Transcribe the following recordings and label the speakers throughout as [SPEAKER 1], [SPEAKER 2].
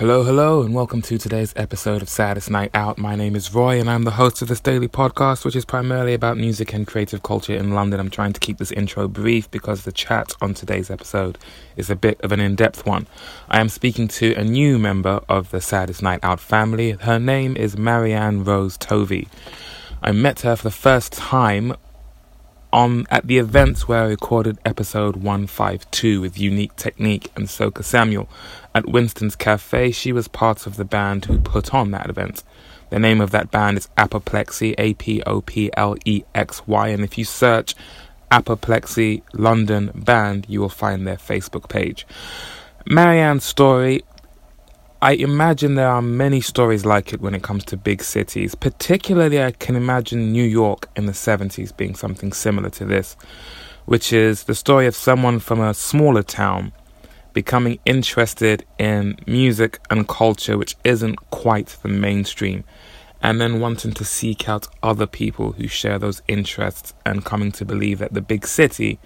[SPEAKER 1] Hello, hello, and welcome to today's episode of Saddest Night Out. My name is Roy, and I'm the host of this daily podcast, which is primarily about music and creative culture in London. I'm trying to keep this intro brief because the chat on today's episode is a bit of an in depth one. I am speaking to a new member of the Saddest Night Out family. Her name is Marianne Rose Tovey. I met her for the first time on at the events where I recorded episode 152 with Unique Technique and Soka Samuel at Winston's Cafe. She was part of the band who put on that event. The name of that band is Apoplexy, A P O P L E X Y, and if you search Apoplexy London Band, you will find their Facebook page. Marianne's story I imagine there are many stories like it when it comes to big cities. Particularly, I can imagine New York in the 70s being something similar to this, which is the story of someone from a smaller town becoming interested in music and culture which isn't quite the mainstream, and then wanting to seek out other people who share those interests and coming to believe that the big city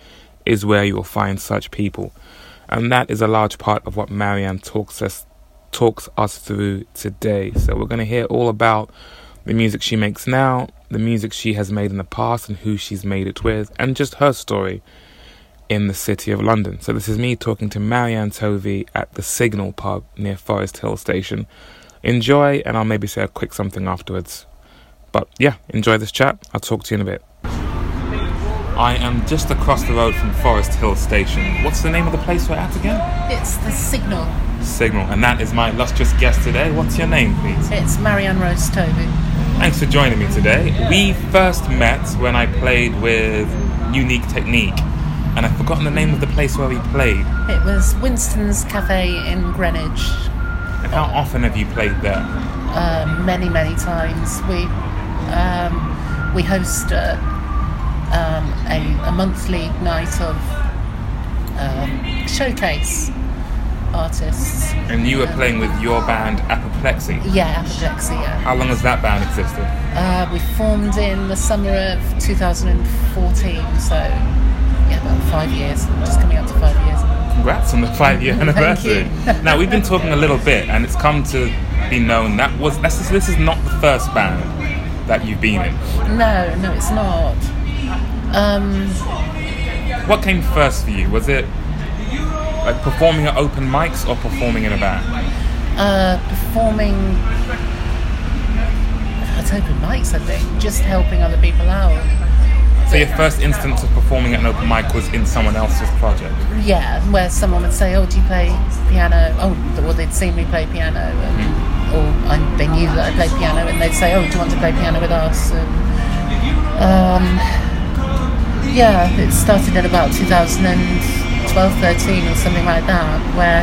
[SPEAKER 1] is where you will find such people. And that is a large part of what Marianne talks us talks us through today. So we're going to hear all about the music she makes now, the music she has made in the past, and who she's made it with, and just her story in the city of London. So this is me talking to Marianne Tovey at the Signal pub near Forest Hill Station. Enjoy, and I'll maybe say a quick something afterwards. But yeah, enjoy this chat. I'll talk to you in a bit. I am just across the road from Forest Hill Station. What's the name of the place we're at again?
[SPEAKER 2] It's the Signal.
[SPEAKER 1] Signal, and that is my illustrious guest today. What's your name, please?
[SPEAKER 2] It's Marianne Rose Tovey.
[SPEAKER 1] Thanks for joining me today. We first met when I played with Unique Technique, and I've forgotten the name of the place where we played.
[SPEAKER 2] It was Winston's Cafe in Greenwich.
[SPEAKER 1] And how often have you played there?
[SPEAKER 2] Uh, many, many times. We um, we host uh, um, a, a monthly night of um, showcase artists.
[SPEAKER 1] And you were playing with your band Apoplexy.
[SPEAKER 2] Yeah, Apoplexy. Yeah.
[SPEAKER 1] How long has that band existed?
[SPEAKER 2] Uh, we formed in the summer of 2014, so yeah, about five years. Just coming up to five years.
[SPEAKER 1] Congrats on the five-year anniversary. now we've been talking a little bit, and it's come to be known that was this is, this is not the first band that you've been in.
[SPEAKER 2] No, no, it's not. Um,
[SPEAKER 1] What came first for you? Was it like performing at open mics or performing in a band?
[SPEAKER 2] uh, performing at open mics, I think, just helping other people out.
[SPEAKER 1] So your first instance of performing at an open mic was in someone else's project.
[SPEAKER 2] Yeah, where someone would say, "Oh, do you play piano?" Oh, well, they'd seen me play piano, and, or I, they knew that I played piano, and they'd say, "Oh, do you want to play piano with us?" And, um, yeah, it started in about 2012, 13, or something like that, where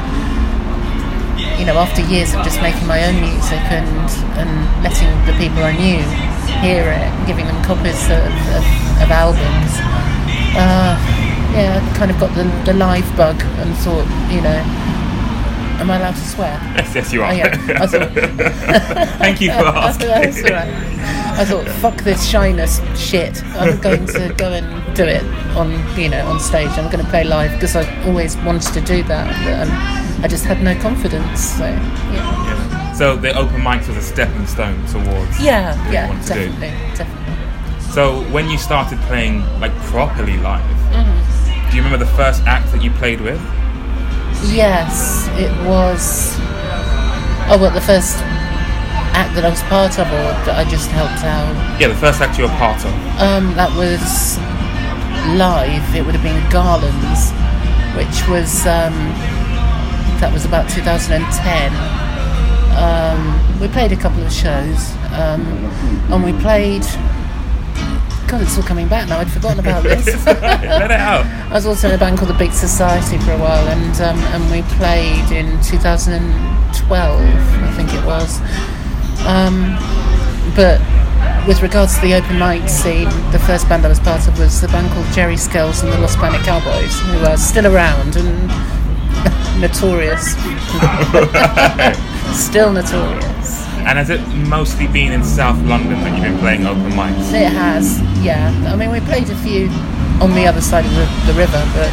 [SPEAKER 2] you know, after years of just making my own music and and letting the people I knew hear it, and giving them copies of, of, of albums, uh, yeah, I kind of got the, the live bug and thought, you know, am I allowed to swear?
[SPEAKER 1] Yes, yes, you are.
[SPEAKER 2] Oh, yeah. Thought,
[SPEAKER 1] Thank you for asking.
[SPEAKER 2] That's all right. I thought, fuck this shyness shit. I'm going to go and do it on, you know, on stage. I'm going to play live because I always wanted to do that, but um, I just had no confidence. So, yeah,
[SPEAKER 1] Yeah. So the open mics was a stepping stone towards
[SPEAKER 2] yeah, yeah
[SPEAKER 1] wanted to do.
[SPEAKER 2] definitely, definitely.
[SPEAKER 1] So when you started playing like properly live,
[SPEAKER 2] Mm-hmm.
[SPEAKER 1] do you remember the first act that you played with?
[SPEAKER 2] Yes, it was. Oh, well, the first act that I was part of, or that I just helped out.
[SPEAKER 1] Yeah, the first act you were part of.
[SPEAKER 2] Um, that was live. It would have been Garlands, which was um, that was about 2010. Um, we played a couple of shows, um, and we played. God, it's all coming back now. I'd forgotten about this.
[SPEAKER 1] Let it out.
[SPEAKER 2] I was also in a band called the Big Society for a while, and um, and we played in 2012, I think it was. Um, but with regards to the open mic scene, the first band I was part of was the band called Jerry Skells and the Lost Planet Cowboys, who are still around and notorious. still notorious.
[SPEAKER 1] And has it mostly been in South London that you've been playing open mics?
[SPEAKER 2] It has, yeah. I mean, we played a few on the other side of the, the river, but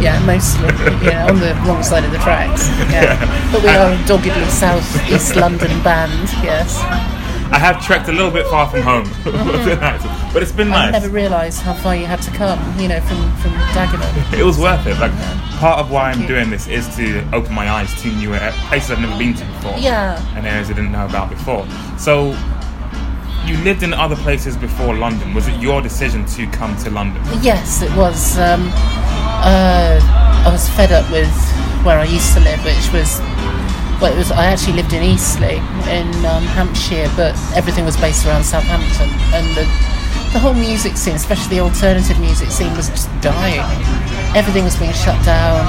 [SPEAKER 2] yeah, mostly. Yeah, on the wrong side of the tracks. Yeah, but we are a doggedly south East London band. Yes.
[SPEAKER 1] I have trekked a little bit far from home, but it's been nice.
[SPEAKER 2] I never realised how far you had to come. You know, from from Dagenham.
[SPEAKER 1] It was worth it. Like part of why I'm
[SPEAKER 2] you.
[SPEAKER 1] doing this is to open my eyes to new places I've never been to before.
[SPEAKER 2] Yeah.
[SPEAKER 1] And areas I didn't know about before. So you lived in other places before London. Was it your decision to come to London?
[SPEAKER 2] Yes, it was. Um, uh, I was fed up with where I used to live, which was. Well, it was. I actually lived in Eastleigh in um, Hampshire, but everything was based around Southampton, and the the whole music scene, especially the alternative music scene, was just dying. Everything was being shut down.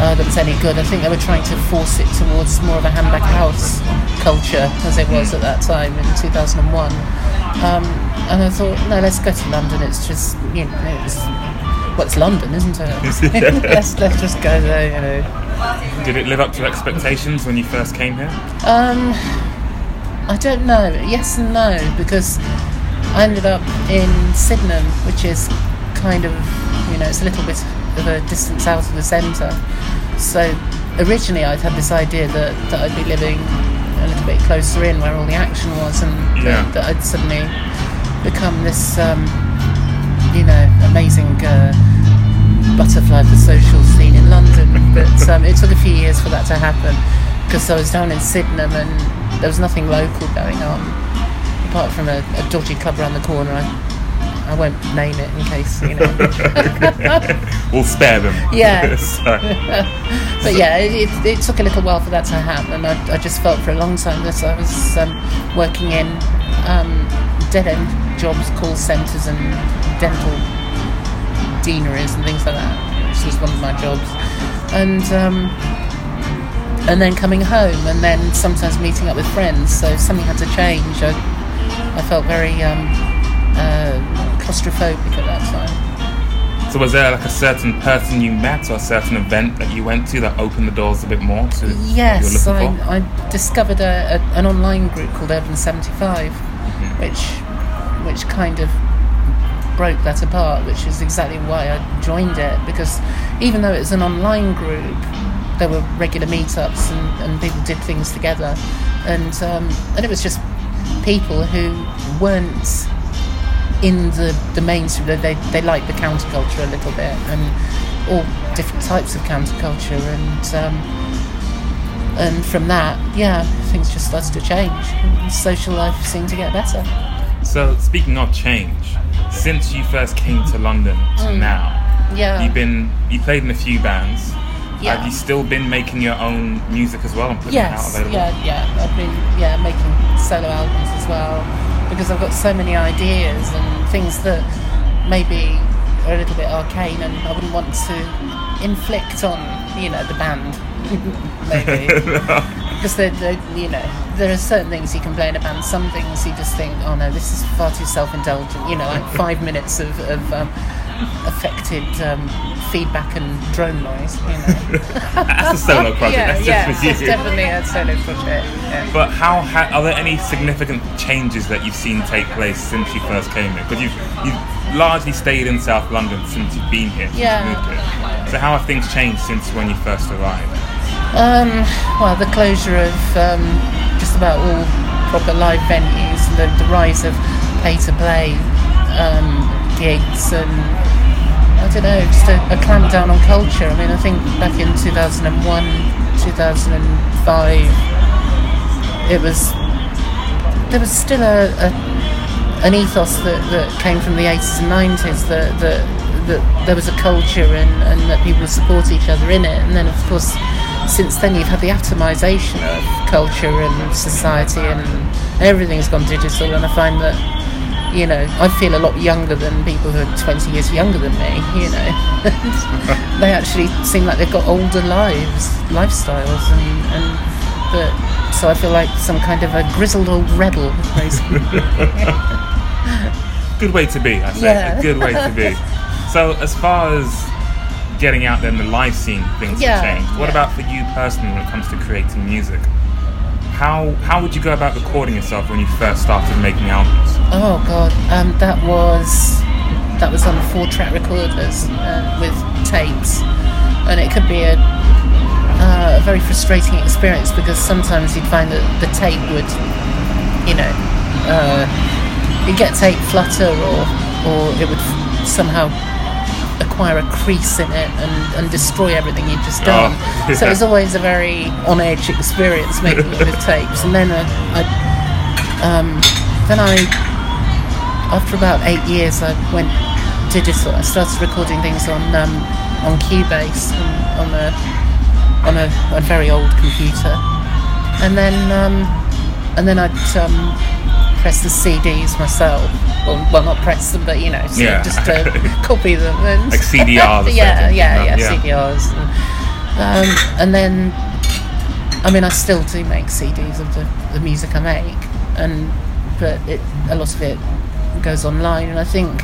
[SPEAKER 2] Uh, that was any good. I think they were trying to force it towards more of a handbag house culture, as it was at that time in 2001. Um, and I thought, no, let's go to London. It's just, you know, it's, well, it's London, isn't it? let's, let's just go there, you know.
[SPEAKER 1] Did it live up to expectations when you first came here?
[SPEAKER 2] Um, I don't know. Yes and no, because I ended up in Sydenham, which is kind of, you know, it's a little bit of a distance out of the centre. So originally I'd had this idea that, that I'd be living a little bit closer in where all the action was and
[SPEAKER 1] Yeah.
[SPEAKER 2] that, that I'd suddenly become this, um, you know, amazing uh, butterfly of the social scene in London. But um, it took a few years for that to happen because I was down in Sydenham and there was nothing local going on apart from a, a dodgy club around the corner. I, I won't name it in case, you know.
[SPEAKER 1] We'll spare them. So-
[SPEAKER 2] But yeah, it, it, it took a little while for that to happen, and I, I just felt for a long time that I was um, working in um, dead end jobs, call centres, and dental deaneries and things like that, which was one of my jobs. And um, and then coming home, and then sometimes meeting up with friends. So something had to change. I, I felt very um, uh, claustrophobic at that time.
[SPEAKER 1] So was there like a certain person you met or a certain event that you went to that opened the doors a bit more to
[SPEAKER 2] Yes,
[SPEAKER 1] what you were
[SPEAKER 2] I? I discovered a, a, an online group called Urban 75,
[SPEAKER 1] Mm-hmm.
[SPEAKER 2] which which kind of broke that apart, which is exactly why I joined it. Because even though it was an online group, there were regular meetups and, and people did things together, and um, and it was just people who weren't in the, the mainstream. They, they, liked the counterculture a little bit and all different types of counterculture and um, and from that, yeah, things just started to change. Social life seemed to get better.
[SPEAKER 1] So speaking of change, since you first came to London to now,
[SPEAKER 2] Mm. Yeah.
[SPEAKER 1] you've been you played in a few bands.
[SPEAKER 2] Yeah.
[SPEAKER 1] Have you still been making your own music as well and putting it out
[SPEAKER 2] Yes,
[SPEAKER 1] available?
[SPEAKER 2] yeah, yeah. I've been yeah making solo albums as well because I've got so many ideas and things that maybe are a little bit arcane and I wouldn't want to inflict on you know the band maybe because they you know there are certain things you can about in a band some things you just think oh no this is far too self-indulgent you know like five minutes of, of um, affected um, feedback and drone noise you know
[SPEAKER 1] That's a solo project.
[SPEAKER 2] yeah,
[SPEAKER 1] That's
[SPEAKER 2] yeah,
[SPEAKER 1] just for you.
[SPEAKER 2] definitely a solo project. Yeah.
[SPEAKER 1] But how ha- are there any significant changes that you've seen take place since you first came here? Because you've you've largely stayed in South London since you've been here, since
[SPEAKER 2] Yeah.
[SPEAKER 1] you moved here. So how have things changed since when you first arrived?
[SPEAKER 2] Um, well, the closure of um, just about all proper live venues, the, the rise of pay-to-play um, gigs, and I don't know, just a, a clampdown on culture. I mean, I think back in 2001, 2005, it was there was still a, a an ethos that, that came from the 80s and 90s that, that, that there was a culture and, and that people would support each other in it. And then, of course, since then you've had the atomization of culture and society and everything's gone digital. And I find that, you know, I feel a lot younger than people who are 20 years younger than me, you know. they actually seem like they've got older lives, lifestyles, and, and that, so I feel like some kind of a grizzled old rebel.
[SPEAKER 1] Good way to be, I say.
[SPEAKER 2] Yeah.
[SPEAKER 1] A good way to be. So as far as getting out there in the live scene, things
[SPEAKER 2] Yeah,
[SPEAKER 1] have changed. What
[SPEAKER 2] yeah.
[SPEAKER 1] about for you personally when it comes to creating music? How how would you go about recording yourself when you first started making albums?
[SPEAKER 2] Oh god, um, that was that was on four-track recorders uh, with tapes, and it could be a, uh, a very frustrating experience because sometimes you'd find that the tape would, you know, uh, you'd get tape flutter or or it would somehow acquire a crease in it and, and destroy everything you'd just done.
[SPEAKER 1] Oh,
[SPEAKER 2] So it was always a very on edge experience making it with tapes. And then uh, I, um, then I, after about eight years, I went digital. I started recording things on um, on Cubase on, on a on a, a very old computer, and then um, and then I'd um, press the CDs myself. Well, well, not press them, but you know, of
[SPEAKER 1] Yeah.
[SPEAKER 2] just uh, copy them and
[SPEAKER 1] Like CDRs
[SPEAKER 2] yeah, yeah, yeah,
[SPEAKER 1] Yeah.
[SPEAKER 2] CDRs. And, um, and then, I mean, I still do make CDs of the, the music I make, and but it, a lot of it goes online, and I think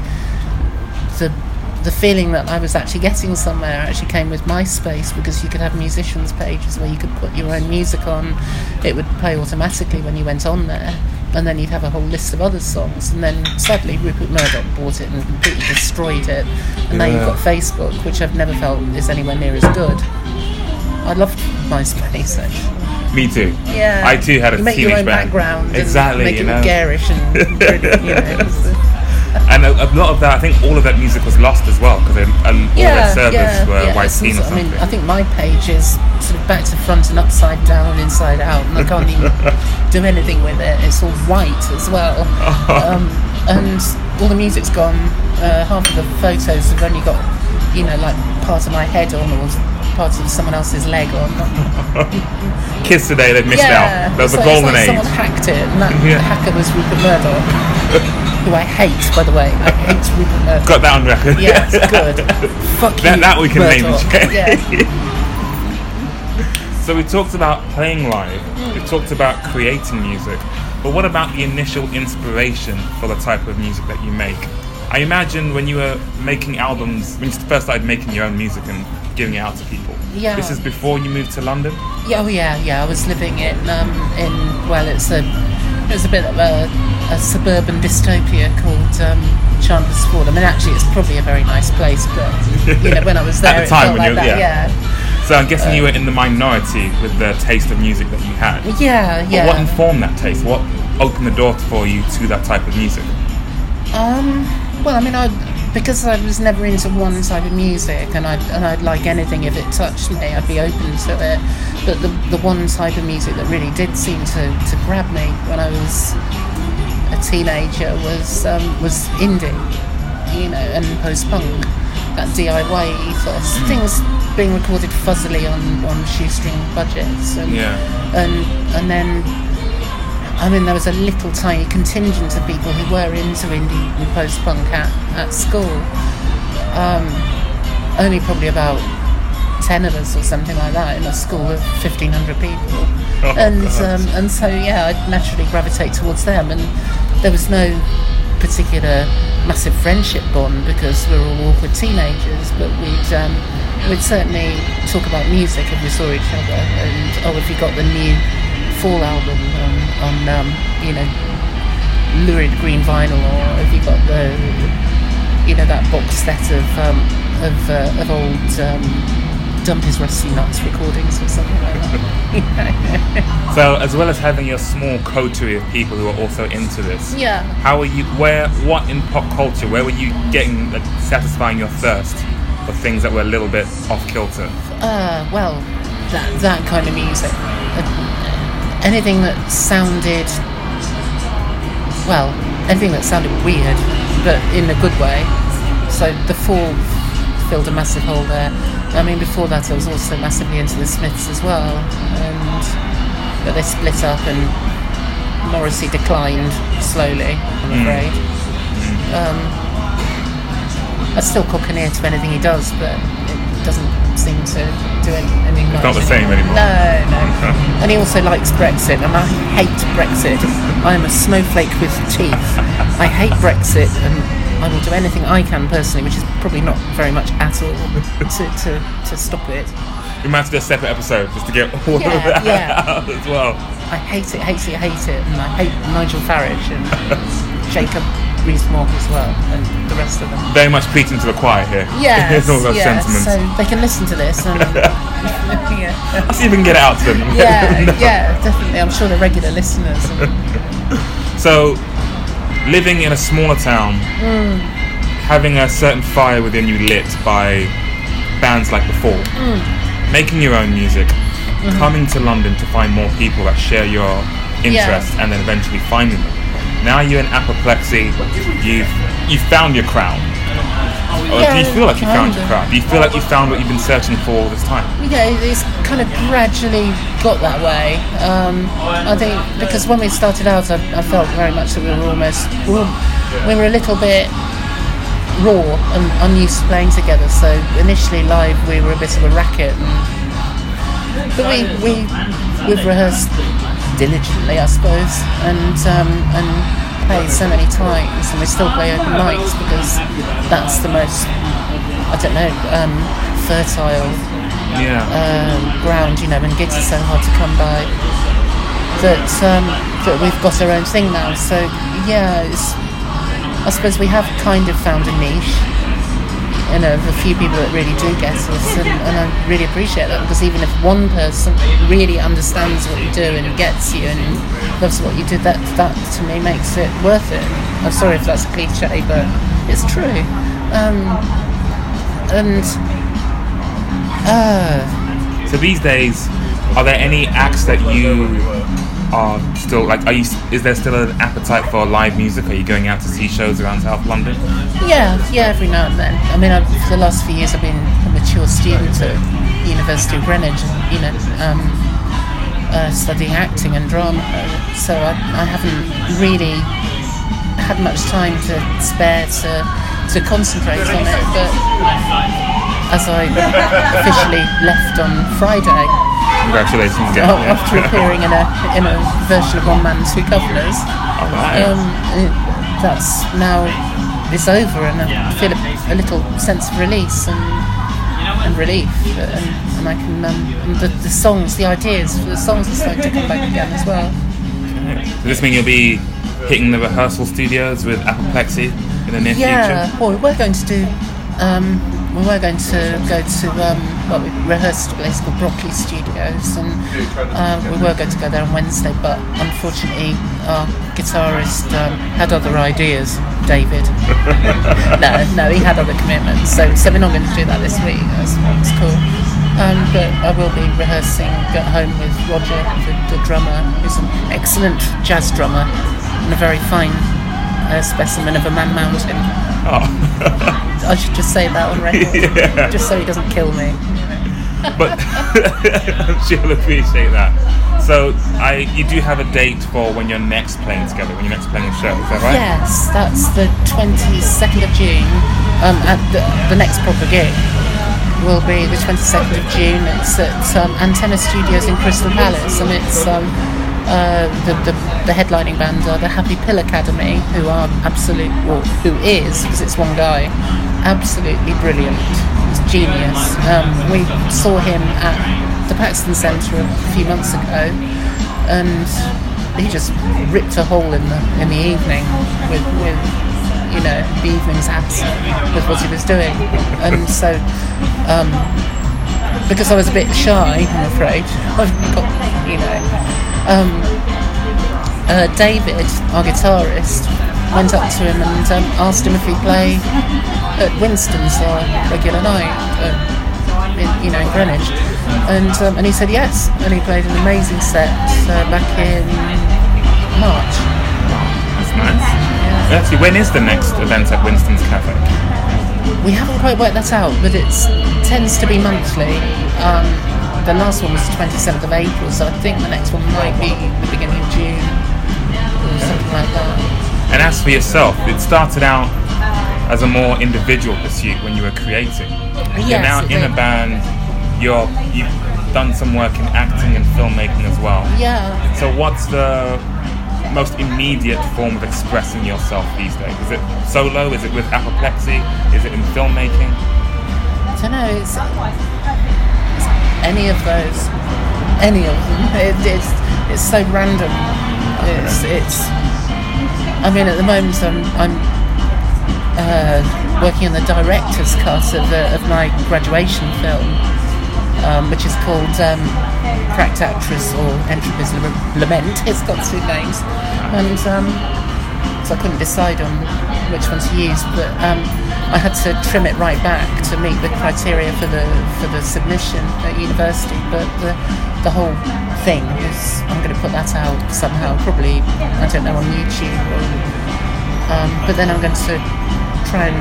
[SPEAKER 2] the the feeling that I was actually getting somewhere actually came with MySpace because you could have musicians pages where you could put your own music on. It would play automatically when you went on there, and then you'd have a whole list of other songs. And then sadly, Rupert Murdoch bought it and completely destroyed it. And now you've got Facebook, which I've never felt is anywhere near as good. I loved MySpace actually.
[SPEAKER 1] Me too.
[SPEAKER 2] Yeah,
[SPEAKER 1] I too had a
[SPEAKER 2] you make
[SPEAKER 1] teenage
[SPEAKER 2] your own
[SPEAKER 1] band.
[SPEAKER 2] background,
[SPEAKER 1] Exactly,
[SPEAKER 2] and make
[SPEAKER 1] you
[SPEAKER 2] it
[SPEAKER 1] know.
[SPEAKER 2] garish and pretty, you know. so-
[SPEAKER 1] And a, a lot of that, I think all of that music was lost as well because all their servers were
[SPEAKER 2] yeah,
[SPEAKER 1] white scene or
[SPEAKER 2] also- I mean, I think my page is sort of back to front and upside down inside out, and I can't even do anything with it. It's all white as well, um, and all the music's gone. Uh, half of the photos have only got, you know, like part of my head on or part of someone else's leg on.
[SPEAKER 1] Kids today, they've missed
[SPEAKER 2] yeah,
[SPEAKER 1] out. There was
[SPEAKER 2] it's
[SPEAKER 1] a golden
[SPEAKER 2] like
[SPEAKER 1] age.
[SPEAKER 2] someone hacked it, and that
[SPEAKER 1] Yeah.
[SPEAKER 2] hacker was Rupert Murdoch, who I hate, by the way. I hate Rupert Murdoch.
[SPEAKER 1] Got that on record.
[SPEAKER 2] Yeah, it's good. Fuck
[SPEAKER 1] That-
[SPEAKER 2] you,
[SPEAKER 1] that we can name
[SPEAKER 2] Murdoch.
[SPEAKER 1] change.
[SPEAKER 2] Yeah.
[SPEAKER 1] So we talked about playing live.
[SPEAKER 2] Hmm.
[SPEAKER 1] We talked about creating music. But what about the initial inspiration for the type of music that you make? I imagine when you were making albums, when you first started making your own music and giving it out to people.
[SPEAKER 2] Yeah.
[SPEAKER 1] This is before you moved to London.
[SPEAKER 2] Yeah, oh yeah, yeah. I was living in um, in well, it's a it's a bit of a, a suburban dystopia called um, Chandler's Ford. I mean, actually, it's probably a very nice place, but you know, when I was there,
[SPEAKER 1] At the
[SPEAKER 2] it
[SPEAKER 1] time
[SPEAKER 2] felt
[SPEAKER 1] when
[SPEAKER 2] like
[SPEAKER 1] you-
[SPEAKER 2] that.
[SPEAKER 1] yeah. So I'm guessing you were in the minority with the taste of music that you had.
[SPEAKER 2] yeah, yeah,
[SPEAKER 1] But
[SPEAKER 2] yeah.
[SPEAKER 1] what informed that taste? What opened the door for you to that type of music?
[SPEAKER 2] Um, well, I mean, I because I was never into one type of music, and I and I'd like anything if it touched me, I'd be open to it. But the the one type of music that really did seem to, to grab me when I was teenager was um, was indie, you know, and post punk, that DIY ethos, things being recorded fuzzily on on shoestring budgets, and
[SPEAKER 1] Yeah.
[SPEAKER 2] and and then I mean, there was a little tiny contingent of people who were into indie and post punk at, at school. Um, only probably about 10 of us or something like that in a school of 1,500 people.
[SPEAKER 1] Oh,
[SPEAKER 2] and, um, and so, yeah, I'd naturally gravitate towards them. And there was no particular massive friendship bond because we were all awkward teenagers, but we'd. Um, We'd certainly talk about music if we saw each other, and oh, if you got the new Fall album on, on um, you know, lurid green vinyl, or if you got the, you know, that box set of um, of, uh, of old um, his Rusty Nuts recordings or something like that.
[SPEAKER 1] So as well as having your small coterie of people who are also into this,
[SPEAKER 2] yeah.
[SPEAKER 1] how are you? Where? What in pop culture? Where were you getting like, satisfying your thirst for things that were a little bit off kilter?
[SPEAKER 2] Uh, well, that that kind of music. Anything that sounded, well, anything that sounded weird, but in a good way. So the Fall filled a massive hole there. I mean, before that, I was also massively into the Smiths as well, and but they split up and Morrissey declined slowly. I'm afraid. Um, I still cock an ear to anything he does, but it doesn't seem to do anything much.
[SPEAKER 1] not the same anymore.
[SPEAKER 2] No, no. and he also likes Brexit, and I hate Brexit. I am a snowflake with teeth. I hate Brexit, and I will do anything I can personally, which is probably not very much at all, to, to, to stop it.
[SPEAKER 1] We might have to do a separate episode just to get all
[SPEAKER 2] Yeah,
[SPEAKER 1] of that
[SPEAKER 2] yeah.
[SPEAKER 1] out as well.
[SPEAKER 2] I hate it, hate it, hate it, and I hate Nigel Farage and Jacob Rees-Mogg as well, and the rest of them.
[SPEAKER 1] Very much preaching to the choir here.
[SPEAKER 2] Yes,
[SPEAKER 1] all those
[SPEAKER 2] yeah,
[SPEAKER 1] sentiments.
[SPEAKER 2] so they can listen to this and yeah,
[SPEAKER 1] Let's see if we can get it out to them.
[SPEAKER 2] yeah,
[SPEAKER 1] No.
[SPEAKER 2] yeah, definitely. I'm sure they're regular listeners. And,
[SPEAKER 1] So, living in a smaller town,
[SPEAKER 2] Mm.
[SPEAKER 1] having a certain fire within you lit by bands like The Fall,
[SPEAKER 2] Mm.
[SPEAKER 1] making your own music,
[SPEAKER 2] Mm-hmm.
[SPEAKER 1] coming to London to find more people that share your interests, and then eventually finding them. Now you're in apoplexy. You've you found your crowd. Or do you feel like you found your
[SPEAKER 2] of.
[SPEAKER 1] crowd? Do you feel like you found what you've been searching for all this time?
[SPEAKER 2] yeah, it's kind of gradually got that way. Um, I think because when we started out, I, I felt very much that we were almost we were, we were a little bit raw and unused to playing together. So initially live, we were a bit of a racket. And, but we we we've rehearsed diligently, I suppose, and um, and played so many times, and we still play open nights because that's the most I don't know um, fertile
[SPEAKER 1] Yeah.
[SPEAKER 2] um, ground, you know, and gigs are so hard to come by. That um, that we've got our own thing now. So yeah, it's, I suppose we have kind of found a niche. You know, of a few people that really do get us, and, and I really appreciate that because even if one person really understands what you do and gets you and loves what you do, that that to me makes it worth it. I'm sorry if that's a cliche, but it's true. Um, and uh,
[SPEAKER 1] So these days, are there any acts that you are still like? Are you? Is there still an appetite for live music? Are you going out to see shows around South London?
[SPEAKER 2] Yeah, yeah, every now and then. I mean, I've, for the last few years, I've been a mature student at University of Greenwich, you know, um, uh, studying acting and drama. So I, I haven't really had much time to spare to to concentrate on it. But as I officially left on Friday,
[SPEAKER 1] Congratulations again.
[SPEAKER 2] a-
[SPEAKER 1] yeah.
[SPEAKER 2] after appearing in a in a version of One Man Two Guvnors,
[SPEAKER 1] All right.
[SPEAKER 2] um, that's now it's over, and I feel a, a little sense of release and and relief, and, and I can um, and the, the songs, the ideas for the songs are starting to come back again as well.
[SPEAKER 1] Does this mean you'll be hitting the rehearsal studios with Apoplexy in the near
[SPEAKER 2] Yeah,
[SPEAKER 1] future?
[SPEAKER 2] well, we were going to do. Um, we were going to go to um, well, we rehearsed at a place called Broccoli Studios, and um, we were going to go there on Wednesday, but unfortunately, our guitarist um, had other ideas. David. no, no, he had other commitments, so so we're not going to do that this week. That's, that's cool. Um, but I will be rehearsing at home with Roger, the, the drummer, who's an excellent jazz drummer and a very fine uh, specimen of a man mountain.
[SPEAKER 1] Oh.
[SPEAKER 2] I should just say that on record, just so he doesn't kill me.
[SPEAKER 1] but she'll appreciate that. So, I you do have a date for when you're next playing together, when you're next playing a show, is that right?
[SPEAKER 2] Yes, that's the 22nd of June. Um, at the, the next proper gig will be the 22nd of June. It's at um, Antenna Studios in Crystal Palace, and it's um, uh, the, the the headlining band are the Happy Pill Academy, who are absolute, well, who is because it's one guy, absolutely brilliant. He's genius. Um, we saw him at the Paxton Centre a few months ago, and he just ripped a hole in the in the evening with with you know the evening's absent with what he was doing, and so um, because I was a bit shy, I'm afraid I've got you know um, uh, David, our guitarist, went up to him and um, asked him if he'd play at Winston's our regular night. Uh, in, you know, in Greenwich, and um, and he said yes, and he played an amazing set uh, back in March.
[SPEAKER 1] That's nice. Actually, when is the next event at Winston's Cafe?
[SPEAKER 2] We haven't quite worked that out, but it tends to be monthly. Um, the last one was the 27th of April, so I think the next one might be the beginning of June or something like that.
[SPEAKER 1] And as for yourself, it started out as a more individual pursuit when you were creating.
[SPEAKER 2] Yes,
[SPEAKER 1] you're
[SPEAKER 2] now
[SPEAKER 1] in a band. You're you've done some work in acting and filmmaking as well.
[SPEAKER 2] Yeah.
[SPEAKER 1] So what's the most immediate form of expressing yourself these days? Is it solo? Is it with apoplexy? Is it in filmmaking?
[SPEAKER 2] I don't know. It's, it's any of those, any of them. It, it's it's so random. It's it's. I mean, at the moment, I'm I'm uh, working on the director's cut of, uh, of my graduation film, um, which is called um, Cracked Actress or Entropy's Lament. It's got two names, and um, so I couldn't decide on which one to use, but um, I had to trim it right back to meet the criteria for the for the submission at university. But the the whole thing is I'm going to put that out somehow, probably I don't know on YouTube. Or, um, but then I'm going to try and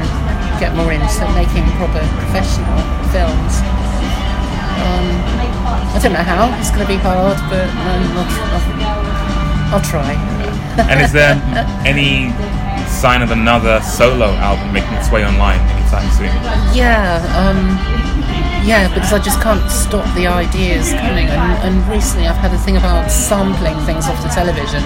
[SPEAKER 2] get more into making proper professional films. Um, I don't know how. It's going to be hard, but um, I'll, I'll, I'll try.
[SPEAKER 1] and is there any sign of another solo album making its way online anytime soon?
[SPEAKER 2] Yeah, um, yeah, because I just can't stop the ideas coming. And, and recently I've had a thing about sampling things off the television,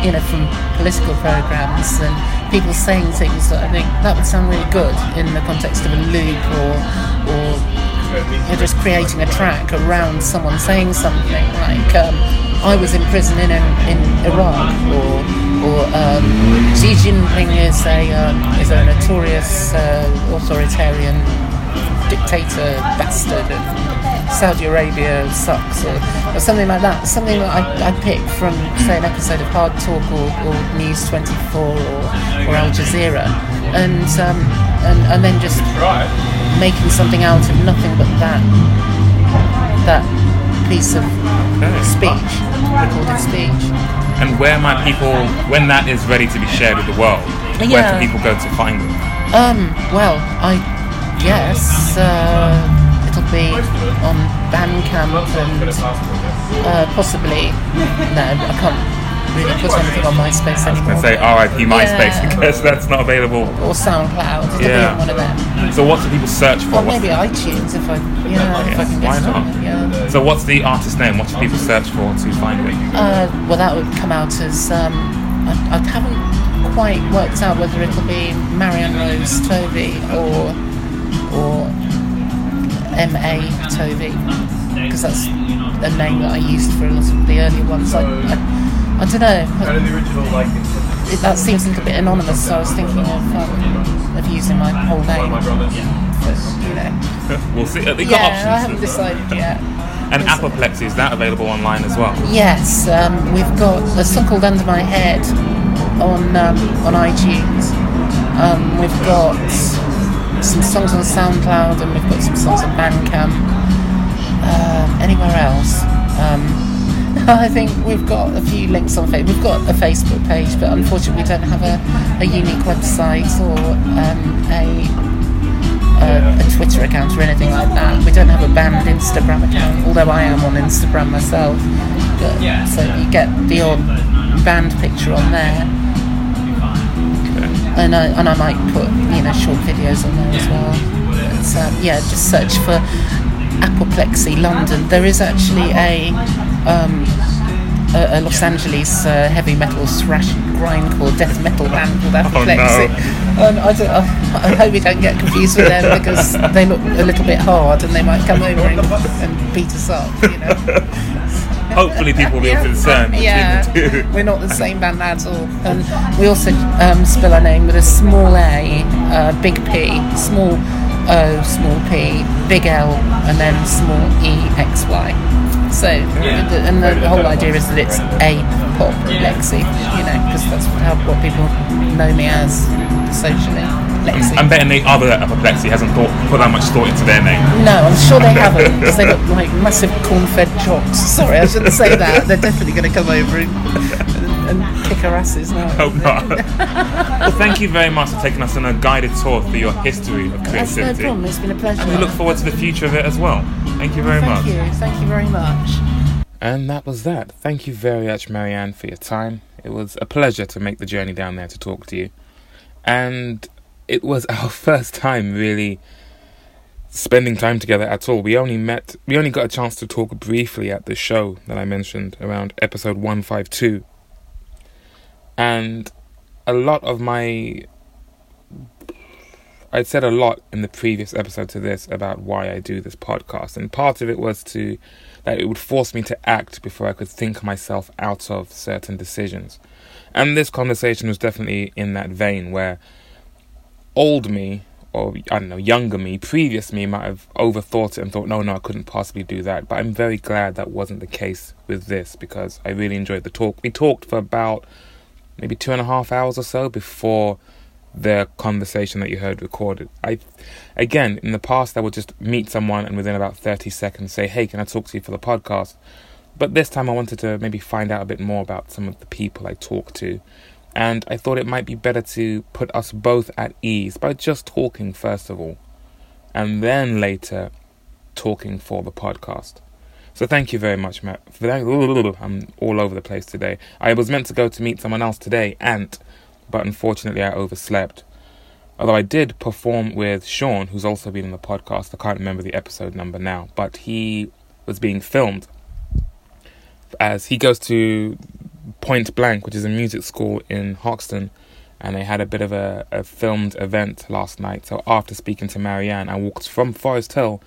[SPEAKER 2] you know, from political programs and people saying things that I think that would sound really good in the context of a loop or, or you're just creating a track around someone saying something like. Um, I was in prison in, in Iraq, or or um, Xi Jinping is a um, is a notorious uh, authoritarian dictator bastard, and Saudi Arabia sucks, or, or something like that. Something that I, I pick from say an episode of Hard Talk or, or News 24 or, or Al Jazeera, and um, and and then just making something out of nothing but that that piece of speech, recorded speech.
[SPEAKER 1] And where might people, when that is ready to be shared with the world, yeah. where can people go to find it?
[SPEAKER 2] Um, well, I guess uh, it'll be on Bandcamp and uh, possibly, no, I can't really put anything on MySpace anymore.
[SPEAKER 1] I was going to say RIP MySpace yeah. because that's not available.
[SPEAKER 2] Or SoundCloud. Yeah. one of them.
[SPEAKER 1] So what do people search for?
[SPEAKER 2] Or maybe iTunes if I, you yeah, if I can get Why not?
[SPEAKER 1] Yeah. So what's the artist name? What do people search for to find it?
[SPEAKER 2] Uh, well, that would come out as um, I, I haven't quite worked out whether it'll be Marianne Rose Tovey or or M A Tovey because that's a name that I used for a lot of the earlier ones. I, I I don't know. Kind of the original, like. It, that seems a little bit anonymous, so I was thinking of um, of using my whole name. But, you know.
[SPEAKER 1] we'll see. Uh,
[SPEAKER 2] yeah, I haven't decided yet.
[SPEAKER 1] And Apoplexy is that available online as well?
[SPEAKER 2] Yes, um, we've got a song called Under My Head on um, on iTunes. Um, we've got some songs on SoundCloud, and we've got some songs on Bandcamp. Uh, anywhere else? I think we've got a few links on Facebook. We've got a Facebook page, but unfortunately, we don't have a, a unique website or um, a, a, a Twitter account or anything like that. We don't have a band Instagram account, although I am on Instagram myself. But, so you get the odd band picture on there. And I, and I might put you know short videos on there as well. But, um, yeah, just search for Apoplexy London. There is actually a um, a, a, Los Angeles uh, heavy metal thrash grindcore death metal band called Apoplexy. Oh, no. um, I, I, hope you don't get confused with them because they look a little bit hard and they might come over and, and beat us up. You know.
[SPEAKER 1] Hopefully, people will be able to discern
[SPEAKER 2] yeah,
[SPEAKER 1] the two.
[SPEAKER 2] We're not the same band at all. And we also um, spell our name with a small A, uh, big P, small O, small p, big L, and then small E, X, Y. So, and the whole idea is that it's a pop Lexi, you know, because that's how what people know me as socially. Lexi.
[SPEAKER 1] I'm betting the other apoplexy hasn't thought, put that much thought into their name.
[SPEAKER 2] No, I'm sure they haven't because they look like massive corn-fed jocks. Sorry, I shouldn't say that. They're definitely going to come over and, and, and kick our asses now.
[SPEAKER 1] Hope not. well, thank you very much for taking us on a guided tour through your history of creativity.
[SPEAKER 2] That's no problem. It's been a pleasure.
[SPEAKER 1] And we look forward to the future of it as well. Thank you very
[SPEAKER 2] thank
[SPEAKER 1] much.
[SPEAKER 2] Thank you. Thank you very much.
[SPEAKER 1] And that was that. Thank you very much, Marianne, for your time. It was a pleasure to make the journey down there to talk to you. And it was our first time really spending time together at all. We only met, we only got a chance to talk briefly at the show that I mentioned around episode 152. And a lot of my. I'd said a lot in the previous episode to this about why I do this podcast, and part of it was to that it would force me to act before I could think myself out of certain decisions. And this conversation was definitely in that vein where old me or I don't know, younger me, previous me might have overthought it and thought, no, no, I couldn't possibly do that. But I'm very glad that wasn't the case with this because I really enjoyed the talk. We talked for about maybe two and a half hours or so before the conversation that you heard recorded. I, again, in the past, I would just meet someone and within about 30 seconds say, hey, can I talk to you for the podcast? But this time I wanted to maybe find out a bit more about some of the people I talk to and I thought it might be better to put us both at ease by just talking first of all, and then later talking for the podcast. So thank you very much, Matt. For that, I'm all over the place today. I was meant to go to meet someone else today, Ant, but unfortunately I overslept. Although I did perform with Sean, who's also been in the podcast. I can't remember the episode number now, but he was being filmed as he goes to Point Blank, which is a music school in Hoxton, and they had a bit of a, a filmed event last night. So after speaking to Marianne, I walked from Forest Hill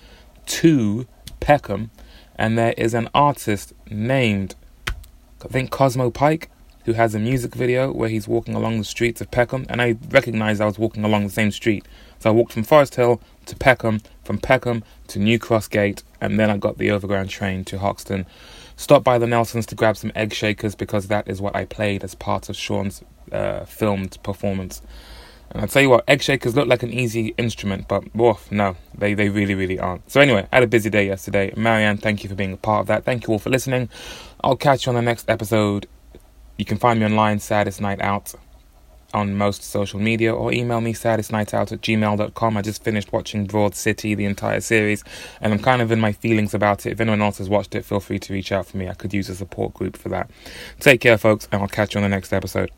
[SPEAKER 1] to Peckham, and there is an artist named, I think Cosmo Pyke, who has a music video where he's walking along the streets of Peckham, and I recognized I was walking along the same street. So I walked from Forest Hill to Peckham, from Peckham to New Cross Gate, and then I got the overground train to Hoxton. Stopped by the Nelsons to grab some egg shakers because that is what I played as part of Sean's uh, filmed performance. And I'll tell you what, egg shakers look like an easy instrument, but woof, no, they, they really, really aren't. So, anyway, I had a busy day yesterday. Marianne, thank you for being a part of that. Thank you all for listening. I'll catch you on the next episode. You can find me online, Saddest Night Out on most social media or email me saddestnightout at gmail.com. I just finished watching Broad City, the entire series, and I'm kind of in my feelings about it. If anyone else has watched it, feel free to reach out for me. I could use a support group for that. Take care, folks, and I'll catch you on the next episode.